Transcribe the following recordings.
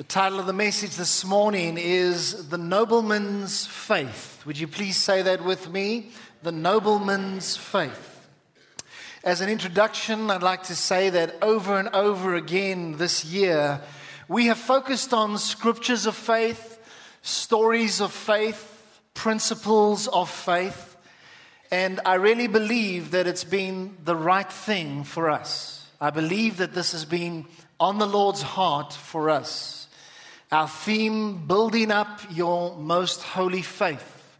The title of the message this morning is The Nobleman's Faith. Would you please say that with me? The Nobleman's Faith. As an introduction, I'd like to say that over and over again this year, we have focused on scriptures of faith, stories of faith, principles of faith, and I really believe that it's been the right thing for us. I believe that this has been on the Lord's heart for us. Our theme, building up your most holy faith.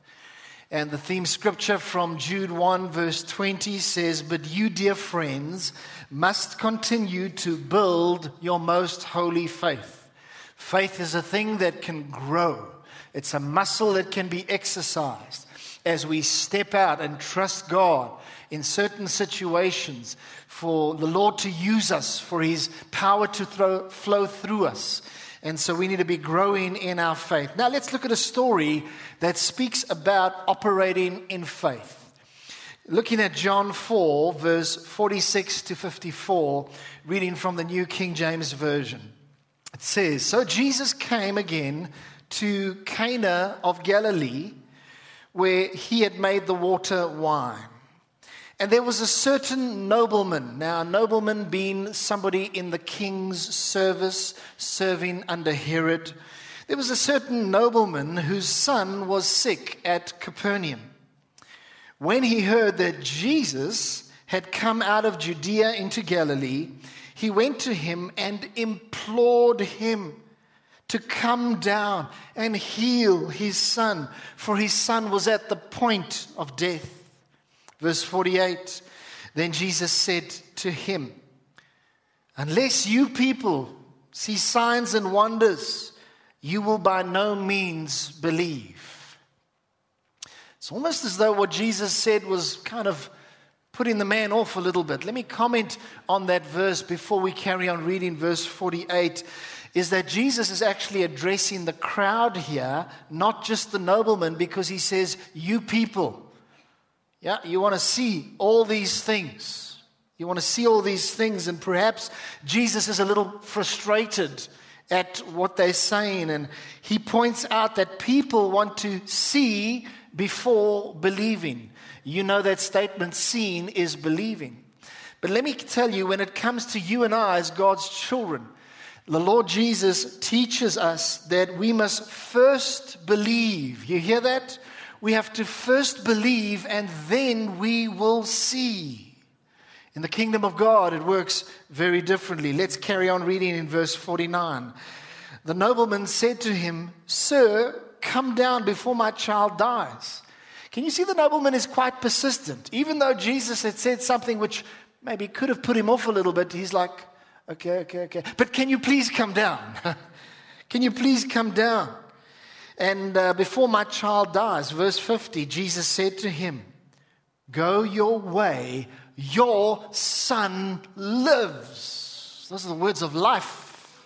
And the theme scripture from Jude 1, verse 20 says, But you, dear friends, must continue to build your most holy faith. Faith is a thing that can grow, it's a muscle that can be exercised as we step out and trust God in certain situations for the Lord to use us, for His power to throw, flow through us. And so we need to be growing in our faith. Now let's look at a story that speaks about operating in faith. Looking at John 4, verse 46 to 54, reading from the New King James Version. It says So Jesus came again to Cana of Galilee, where he had made the water wine. And there was a certain nobleman. Now, a nobleman being somebody in the king's service, serving under Herod. There was a certain nobleman whose son was sick at Capernaum. When he heard that Jesus had come out of Judea into Galilee, he went to him and implored him to come down and heal his son, for his son was at the point of death. Verse 48 Then Jesus said to him, Unless you people see signs and wonders, you will by no means believe. It's almost as though what Jesus said was kind of putting the man off a little bit. Let me comment on that verse before we carry on reading verse 48 is that Jesus is actually addressing the crowd here, not just the nobleman, because he says, You people. Yeah, you want to see all these things. You want to see all these things, and perhaps Jesus is a little frustrated at what they're saying, and he points out that people want to see before believing. You know that statement, seeing is believing. But let me tell you, when it comes to you and I as God's children, the Lord Jesus teaches us that we must first believe. You hear that? We have to first believe and then we will see. In the kingdom of God, it works very differently. Let's carry on reading in verse 49. The nobleman said to him, Sir, come down before my child dies. Can you see the nobleman is quite persistent? Even though Jesus had said something which maybe could have put him off a little bit, he's like, Okay, okay, okay. But can you please come down? can you please come down? And uh, before my child dies, verse 50, Jesus said to him, Go your way, your son lives. Those are the words of life.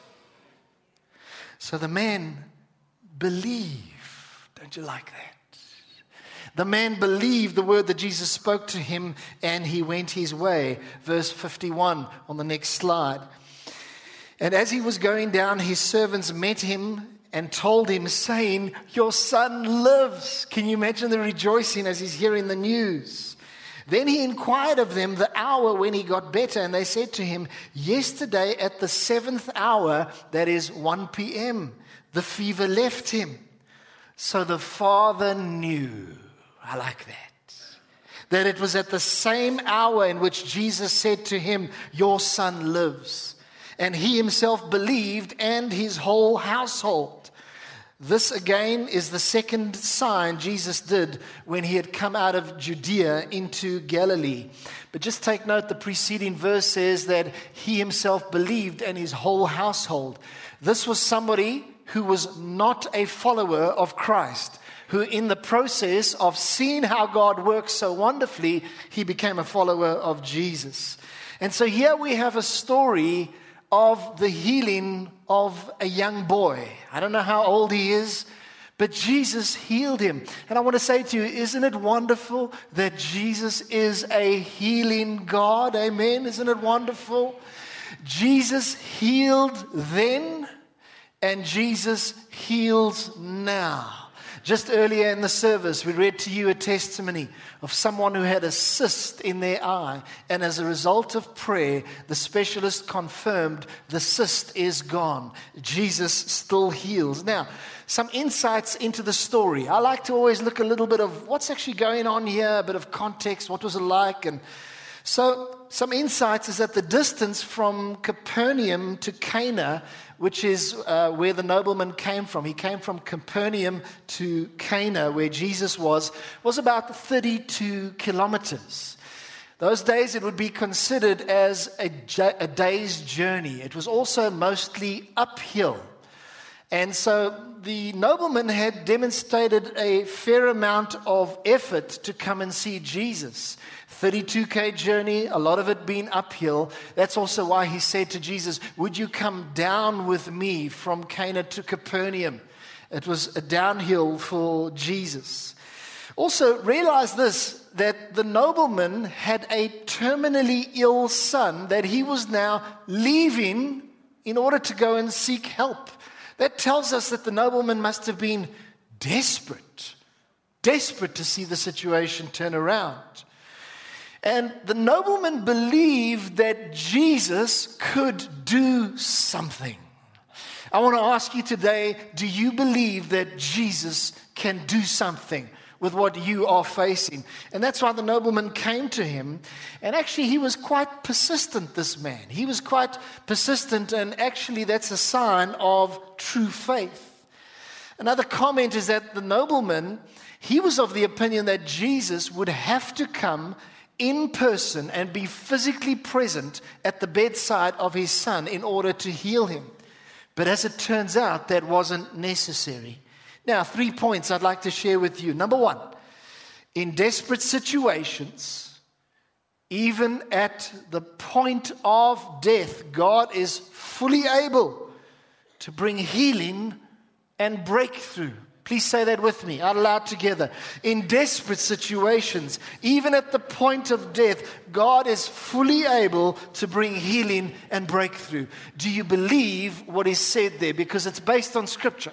So the man believed. Don't you like that? The man believed the word that Jesus spoke to him and he went his way. Verse 51 on the next slide. And as he was going down, his servants met him and told him, saying, Your son lives. Can you imagine the rejoicing as he's hearing the news? Then he inquired of them the hour when he got better, and they said to him, Yesterday at the seventh hour, that is 1 p.m., the fever left him. So the father knew. I like that. That it was at the same hour in which Jesus said to him, Your son lives. And he himself believed, and his whole household. This again is the second sign Jesus did when he had come out of Judea into Galilee. But just take note the preceding verse says that he himself believed and his whole household. This was somebody who was not a follower of Christ, who, in the process of seeing how God works so wonderfully, he became a follower of Jesus. And so here we have a story of the healing of a young boy. I don't know how old he is, but Jesus healed him. And I want to say to you, isn't it wonderful that Jesus is a healing God? Amen. Isn't it wonderful? Jesus healed then, and Jesus heals now. Just earlier in the service, we read to you a testimony of someone who had a cyst in their eye. And as a result of prayer, the specialist confirmed the cyst is gone. Jesus still heals. Now, some insights into the story. I like to always look a little bit of what's actually going on here, a bit of context, what was it like, and so, some insights is that the distance from Capernaum to Cana, which is uh, where the nobleman came from, he came from Capernaum to Cana, where Jesus was, was about 32 kilometers. Those days it would be considered as a, a day's journey. It was also mostly uphill. And so the nobleman had demonstrated a fair amount of effort to come and see Jesus. 32K journey, a lot of it being uphill. That's also why he said to Jesus, Would you come down with me from Cana to Capernaum? It was a downhill for Jesus. Also, realize this that the nobleman had a terminally ill son that he was now leaving in order to go and seek help. That tells us that the nobleman must have been desperate, desperate to see the situation turn around. And the nobleman believed that Jesus could do something. I want to ask you today do you believe that Jesus can do something? With what you are facing. And that's why the nobleman came to him. And actually, he was quite persistent, this man. He was quite persistent, and actually, that's a sign of true faith. Another comment is that the nobleman, he was of the opinion that Jesus would have to come in person and be physically present at the bedside of his son in order to heal him. But as it turns out, that wasn't necessary. Now, three points I'd like to share with you. Number one, in desperate situations, even at the point of death, God is fully able to bring healing and breakthrough. Please say that with me, out loud together. In desperate situations, even at the point of death, God is fully able to bring healing and breakthrough. Do you believe what is said there? Because it's based on scripture.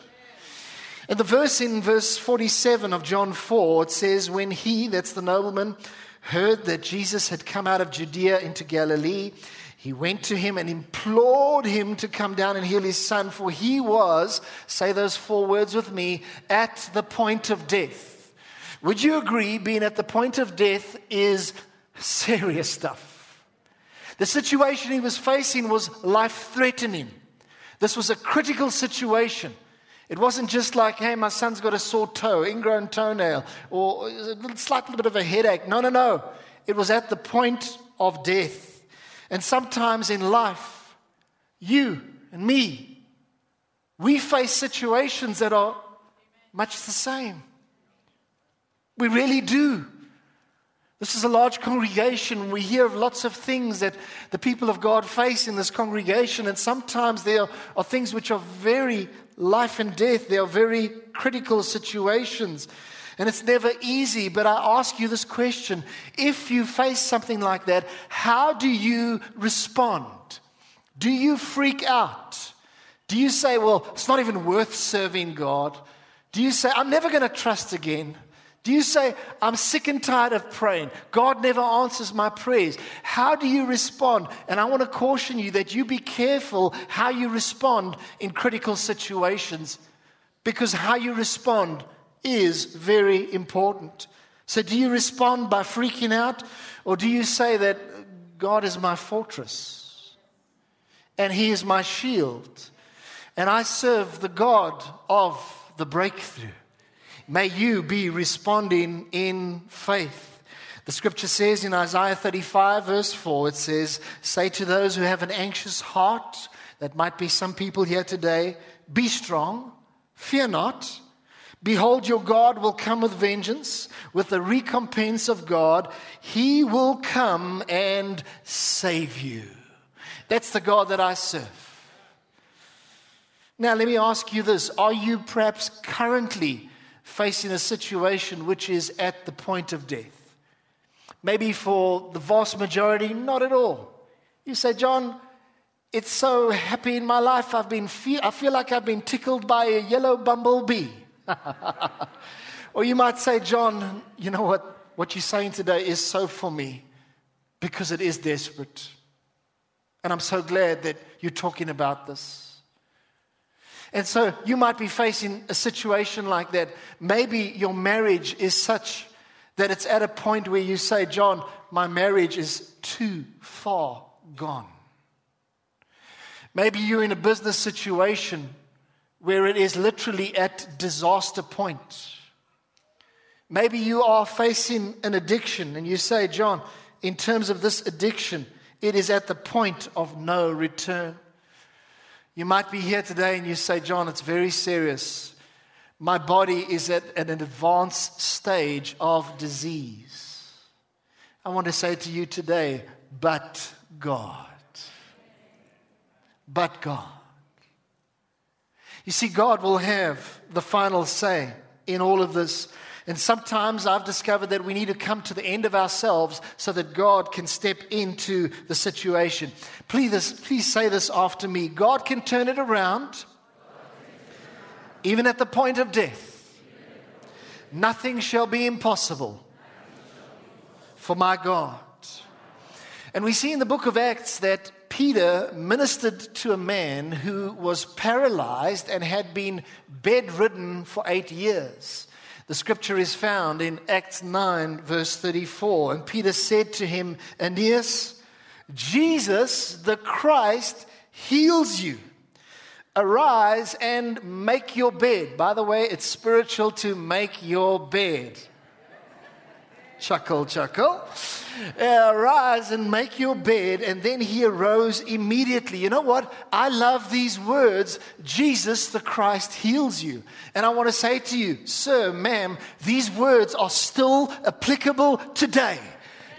And the verse in verse 47 of John 4, it says, When he, that's the nobleman, heard that Jesus had come out of Judea into Galilee, he went to him and implored him to come down and heal his son, for he was, say those four words with me, at the point of death. Would you agree, being at the point of death is serious stuff? The situation he was facing was life threatening. This was a critical situation. It wasn't just like, hey, my son's got a sore toe, ingrown toenail, or a slight little bit of a headache. No, no, no. It was at the point of death. And sometimes in life, you and me, we face situations that are much the same. We really do. This is a large congregation. We hear of lots of things that the people of God face in this congregation, and sometimes there are things which are very life and death. They are very critical situations. And it's never easy, but I ask you this question. If you face something like that, how do you respond? Do you freak out? Do you say, well, it's not even worth serving God? Do you say, I'm never going to trust again? Do you say, I'm sick and tired of praying? God never answers my prayers. How do you respond? And I want to caution you that you be careful how you respond in critical situations because how you respond is very important. So, do you respond by freaking out or do you say that God is my fortress and He is my shield and I serve the God of the breakthrough? May you be responding in faith. The scripture says in Isaiah 35, verse 4, it says, Say to those who have an anxious heart, that might be some people here today, be strong, fear not. Behold, your God will come with vengeance, with the recompense of God. He will come and save you. That's the God that I serve. Now, let me ask you this Are you perhaps currently facing a situation which is at the point of death. Maybe for the vast majority, not at all. You say, John, it's so happy in my life. I've been feel, I feel like I've been tickled by a yellow bumblebee. or you might say, John, you know what? What you're saying today is so for me because it is desperate. And I'm so glad that you're talking about this. And so you might be facing a situation like that. Maybe your marriage is such that it's at a point where you say, John, my marriage is too far gone. Maybe you're in a business situation where it is literally at disaster point. Maybe you are facing an addiction and you say, John, in terms of this addiction, it is at the point of no return. You might be here today and you say, John, it's very serious. My body is at an advanced stage of disease. I want to say to you today, but God. But God. You see, God will have the final say in all of this. And sometimes I've discovered that we need to come to the end of ourselves so that God can step into the situation. Please, please say this after me God can turn it around, even at the point of death. Nothing shall be impossible for my God. And we see in the book of Acts that Peter ministered to a man who was paralyzed and had been bedridden for eight years. The scripture is found in Acts 9, verse 34. And Peter said to him, Aeneas, Jesus the Christ heals you. Arise and make your bed. By the way, it's spiritual to make your bed. Chuckle, chuckle. Uh, Arise and make your bed. And then he arose immediately. You know what? I love these words. Jesus the Christ heals you. And I want to say to you, sir, ma'am, these words are still applicable today.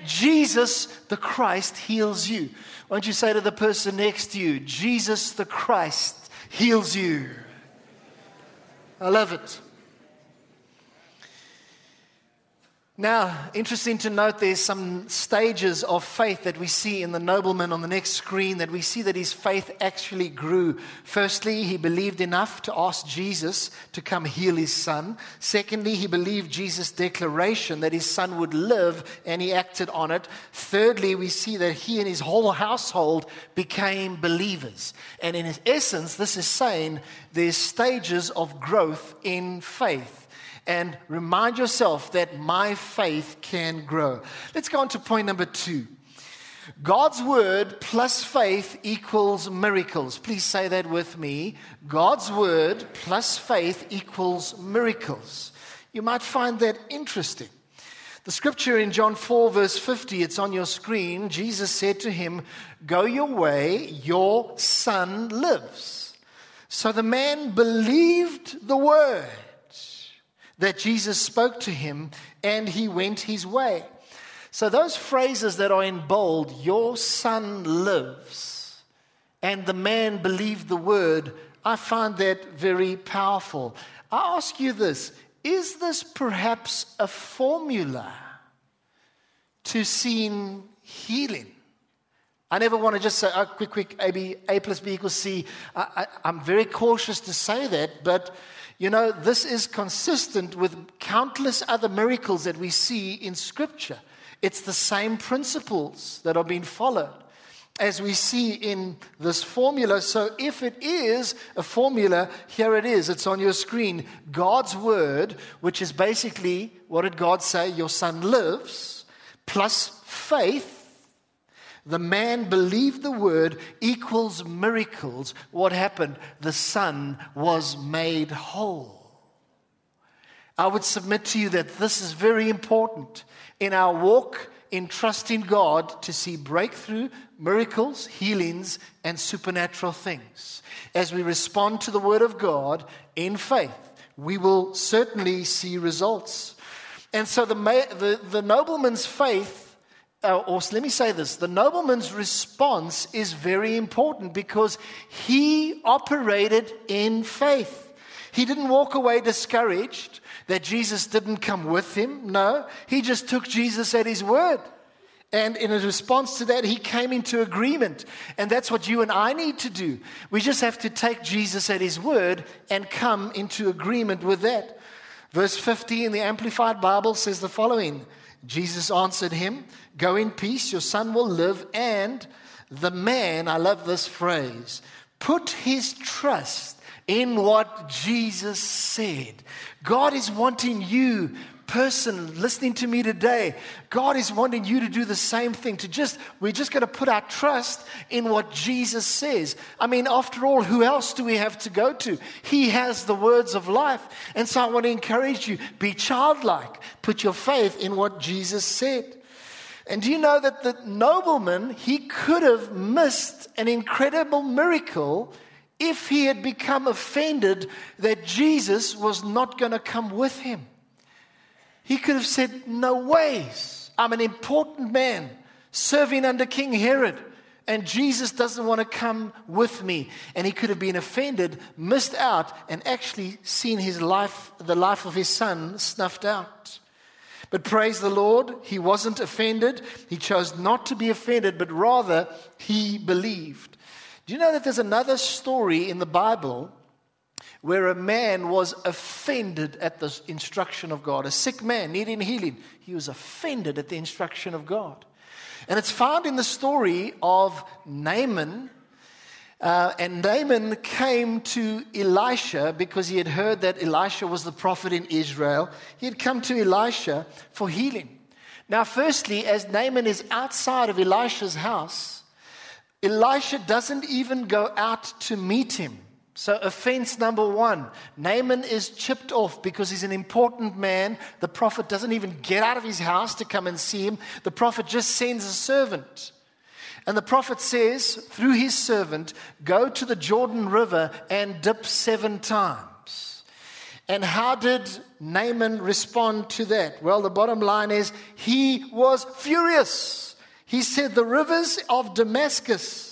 Jesus the Christ heals you. Why don't you say to the person next to you, Jesus the Christ heals you? I love it. Now, interesting to note, there's some stages of faith that we see in the nobleman on the next screen that we see that his faith actually grew. Firstly, he believed enough to ask Jesus to come heal his son. Secondly, he believed Jesus' declaration that his son would live and he acted on it. Thirdly, we see that he and his whole household became believers. And in essence, this is saying there's stages of growth in faith and remind yourself that my faith can grow. Let's go on to point number two. God's word plus faith equals miracles. Please say that with me. God's word plus faith equals miracles. You might find that interesting. The scripture in John 4, verse 50, it's on your screen. Jesus said to him, Go your way, your son lives. So the man believed the word that Jesus spoke to him and he went his way. So, those phrases that are in bold, your son lives, and the man believed the word, I find that very powerful. I ask you this is this perhaps a formula to seeing healing? I never want to just say, oh, quick, quick, A, B, A plus B equals C. I, I, I'm very cautious to say that, but you know, this is consistent with countless other miracles that we see in Scripture. It's the same principles that are being followed as we see in this formula. So, if it is a formula, here it is. It's on your screen. God's word, which is basically what did God say? Your son lives, plus faith the man believed the word equals miracles. What happened? The son was made whole. I would submit to you that this is very important in our walk in trusting God to see breakthrough, miracles, healings, and supernatural things. As we respond to the word of God in faith, we will certainly see results. And so the, the, the nobleman's faith uh, or let me say this the nobleman's response is very important because he operated in faith. He didn't walk away discouraged that Jesus didn't come with him. No, he just took Jesus at his word. And in response to that, he came into agreement. And that's what you and I need to do. We just have to take Jesus at his word and come into agreement with that. Verse 50 in the Amplified Bible says the following Jesus answered him, Go in peace, your son will live. And the man, I love this phrase, put his trust in what Jesus said. God is wanting you person listening to me today, God is wanting you to do the same thing. To just, we're just going to put our trust in what Jesus says. I mean, after all, who else do we have to go to? He has the words of life. And so I want to encourage you be childlike, put your faith in what Jesus said. And do you know that the nobleman, he could have missed an incredible miracle if he had become offended that Jesus was not going to come with him. He could have said, No ways. I'm an important man serving under King Herod, and Jesus doesn't want to come with me. And he could have been offended, missed out, and actually seen his life, the life of his son, snuffed out. But praise the Lord, he wasn't offended. He chose not to be offended, but rather he believed. Do you know that there's another story in the Bible where a man was offended at the instruction of God. A sick man needing healing. He was offended at the instruction of God. And it's found in the story of Naaman. Uh, and Naaman came to Elisha because he had heard that Elisha was the prophet in Israel. He had come to Elisha for healing. Now, firstly, as Naaman is outside of Elisha's house, Elisha doesn't even go out to meet him. So, offense number one Naaman is chipped off because he's an important man. The prophet doesn't even get out of his house to come and see him, the prophet just sends a servant. And the prophet says, through his servant, go to the Jordan River and dip seven times. And how did Naaman respond to that? Well, the bottom line is he was furious. He said, The rivers of Damascus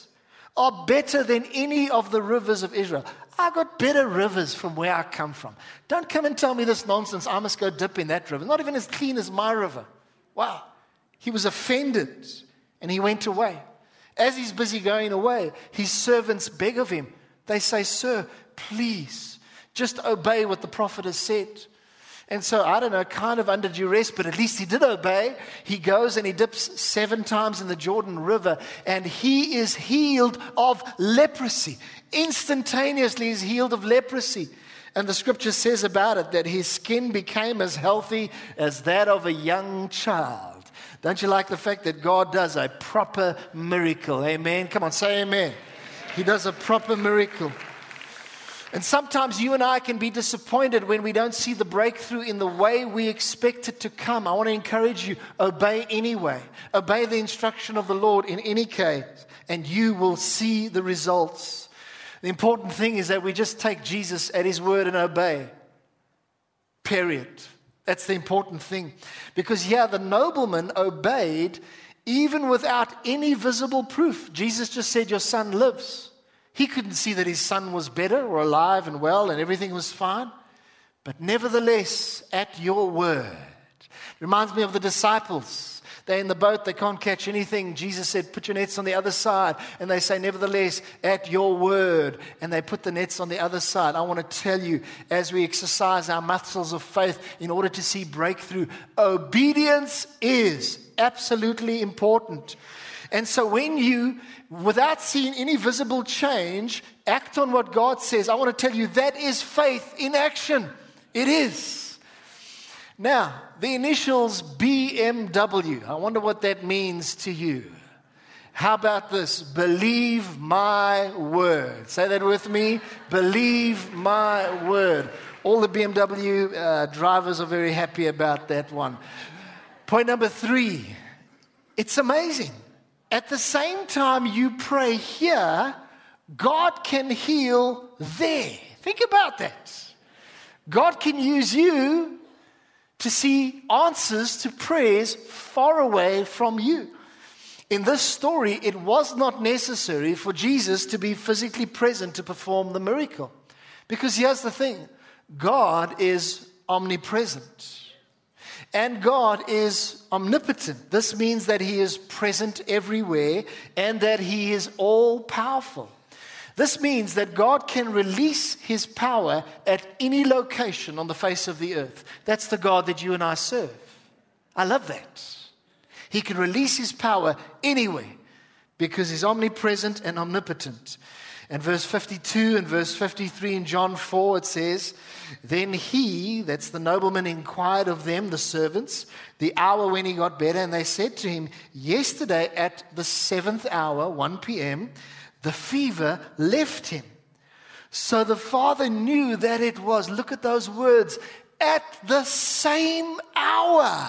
are better than any of the rivers of Israel. I got better rivers from where I come from. Don't come and tell me this nonsense. I must go dip in that river. Not even as clean as my river. Wow. He was offended and he went away. As he's busy going away, his servants beg of him. They say, Sir, please, just obey what the prophet has said. And so, I don't know, kind of under duress, but at least he did obey. He goes and he dips seven times in the Jordan River, and he is healed of leprosy. Instantaneously, he's healed of leprosy. And the scripture says about it that his skin became as healthy as that of a young child. Don't you like the fact that God does a proper miracle? Amen. Come on, say amen. He does a proper miracle. And sometimes you and I can be disappointed when we don't see the breakthrough in the way we expect it to come. I want to encourage you obey anyway. Obey the instruction of the Lord in any case, and you will see the results. The important thing is that we just take Jesus at his word and obey. Period. That's the important thing. Because, yeah, the nobleman obeyed even without any visible proof. Jesus just said, Your son lives. He couldn't see that his son was better or alive and well and everything was fine. But nevertheless, at your word. Reminds me of the disciples. They're in the boat, they can't catch anything. Jesus said, Put your nets on the other side. And they say, Nevertheless, at your word. And they put the nets on the other side. I want to tell you, as we exercise our muscles of faith in order to see breakthrough, obedience is absolutely important. And so when you without seeing any visible change, act on what God says. I want to tell you that is faith in action. It is. Now, the initials BMW, I wonder what that means to you. How about this? Believe my word. Say that with me. Believe my word. All the BMW uh, drivers are very happy about that one. Point number three it's amazing. At the same time you pray here, God can heal there. Think about that. God can use you to see answers to prayers far away from you. In this story, it was not necessary for Jesus to be physically present to perform the miracle. Because here's the thing God is omnipresent. And God is omnipotent. This means that He is present everywhere and that He is all powerful. This means that God can release His power at any location on the face of the earth. That's the God that you and I serve. I love that. He can release His power anywhere because He's omnipresent and omnipotent. And verse 52 and verse 53 in John 4, it says, Then he, that's the nobleman, inquired of them, the servants, the hour when he got better. And they said to him, Yesterday at the seventh hour, 1 p.m., the fever left him. So the father knew that it was, look at those words, at the same hour.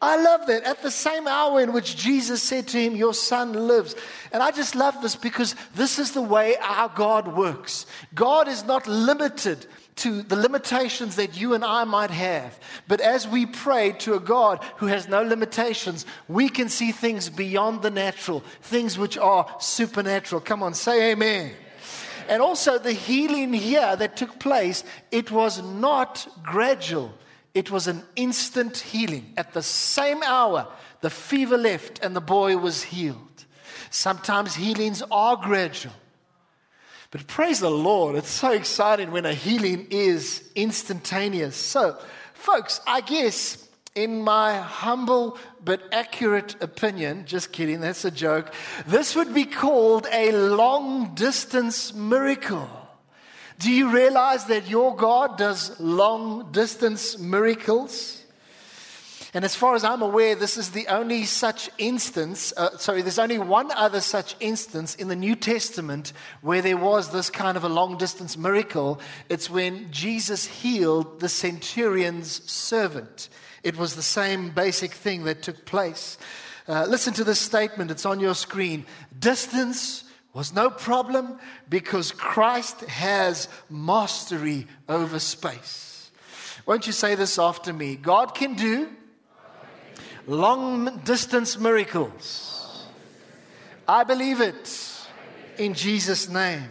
I love that. At the same hour in which Jesus said to him, Your son lives. And I just love this because this is the way our God works. God is not limited to the limitations that you and I might have. But as we pray to a God who has no limitations, we can see things beyond the natural, things which are supernatural. Come on, say amen. And also, the healing here that took place, it was not gradual. It was an instant healing. At the same hour, the fever left and the boy was healed. Sometimes healings are gradual. But praise the Lord, it's so exciting when a healing is instantaneous. So, folks, I guess in my humble but accurate opinion, just kidding, that's a joke, this would be called a long distance miracle. Do you realize that your God does long distance miracles? And as far as I'm aware, this is the only such instance, uh, sorry, there's only one other such instance in the New Testament where there was this kind of a long distance miracle. It's when Jesus healed the centurion's servant. It was the same basic thing that took place. Uh, listen to this statement, it's on your screen. Distance was no problem because Christ has mastery over space. Won't you say this after me? God can do long distance miracles. I believe it in Jesus' name.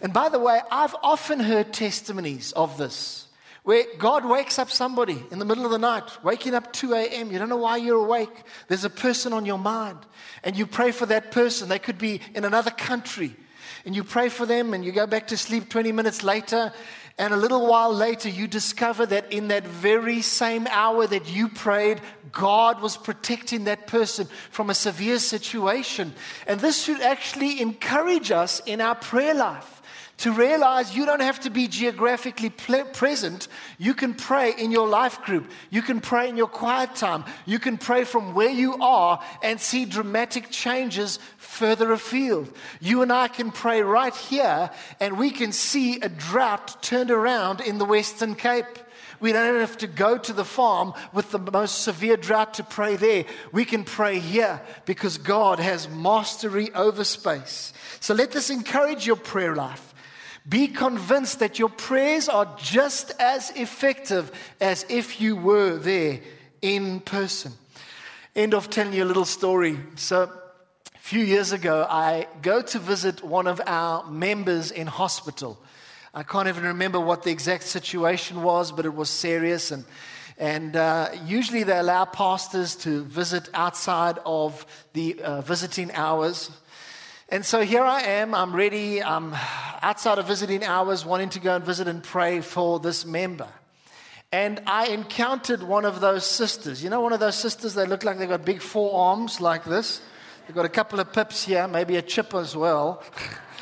And by the way, I've often heard testimonies of this where God wakes up somebody in the middle of the night, waking up 2 a.m. You don't know why you're awake. There's a person on your mind, and you pray for that person. They could be in another country, and you pray for them, and you go back to sleep 20 minutes later, and a little while later, you discover that in that very same hour that you prayed, God was protecting that person from a severe situation. And this should actually encourage us in our prayer life to realize you don't have to be geographically present. You can pray in your life group. You can pray in your quiet time. You can pray from where you are and see dramatic changes further afield. You and I can pray right here and we can see a drought turned around in the Western Cape. We don't have to go to the farm with the most severe drought to pray there. We can pray here because God has mastery over space. So let this encourage your prayer life. Be convinced that your prayers are just as effective as if you were there in person. End of telling you a little story. So, a few years ago, I go to visit one of our members in hospital. I can't even remember what the exact situation was, but it was serious. And, and uh, usually they allow pastors to visit outside of the uh, visiting hours. And so here I am, I'm ready, I'm outside of visiting hours, wanting to go and visit and pray for this member. And I encountered one of those sisters. You know, one of those sisters, they look like they've got big forearms like this. They've got a couple of pips here, maybe a chip as well.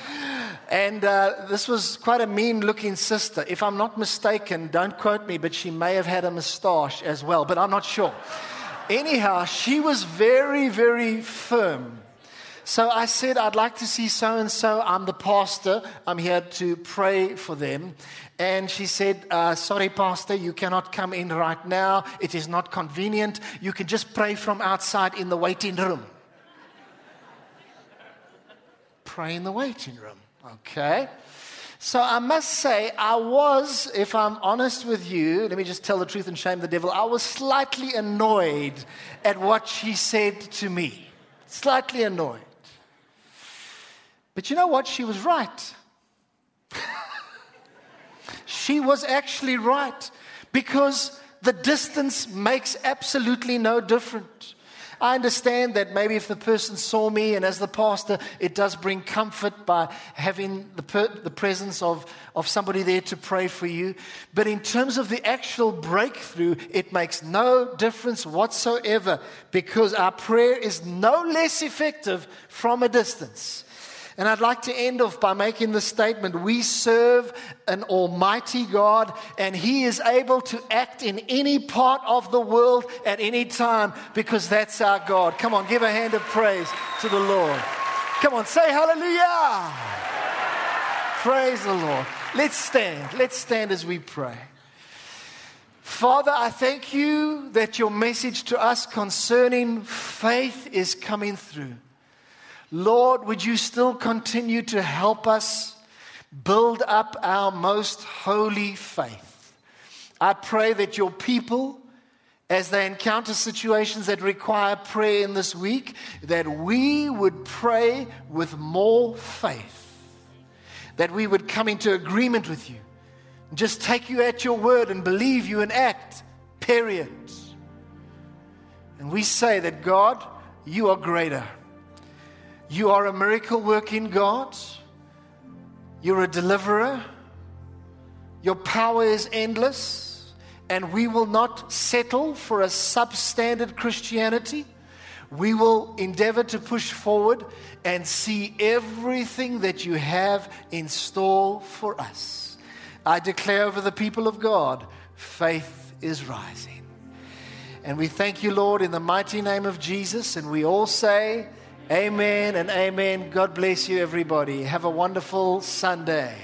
and uh, this was quite a mean looking sister. If I'm not mistaken, don't quote me, but she may have had a moustache as well, but I'm not sure. Anyhow, she was very, very firm. So I said, I'd like to see so and so. I'm the pastor. I'm here to pray for them. And she said, uh, Sorry, Pastor, you cannot come in right now. It is not convenient. You can just pray from outside in the waiting room. pray in the waiting room. Okay. So I must say, I was, if I'm honest with you, let me just tell the truth and shame the devil, I was slightly annoyed at what she said to me. Slightly annoyed. But you know what? She was right. she was actually right because the distance makes absolutely no difference. I understand that maybe if the person saw me, and as the pastor, it does bring comfort by having the, per, the presence of, of somebody there to pray for you. But in terms of the actual breakthrough, it makes no difference whatsoever because our prayer is no less effective from a distance. And I'd like to end off by making the statement we serve an almighty God, and He is able to act in any part of the world at any time because that's our God. Come on, give a hand of praise to the Lord. Come on, say hallelujah. Praise the Lord. Let's stand. Let's stand as we pray. Father, I thank you that your message to us concerning faith is coming through. Lord, would you still continue to help us build up our most holy faith? I pray that your people, as they encounter situations that require prayer in this week, that we would pray with more faith, that we would come into agreement with you, just take you at your word and believe you and act, period. And we say that God, you are greater. You are a miracle working God. You're a deliverer. Your power is endless. And we will not settle for a substandard Christianity. We will endeavor to push forward and see everything that you have in store for us. I declare over the people of God faith is rising. And we thank you, Lord, in the mighty name of Jesus. And we all say, Amen and amen. God bless you, everybody. Have a wonderful Sunday.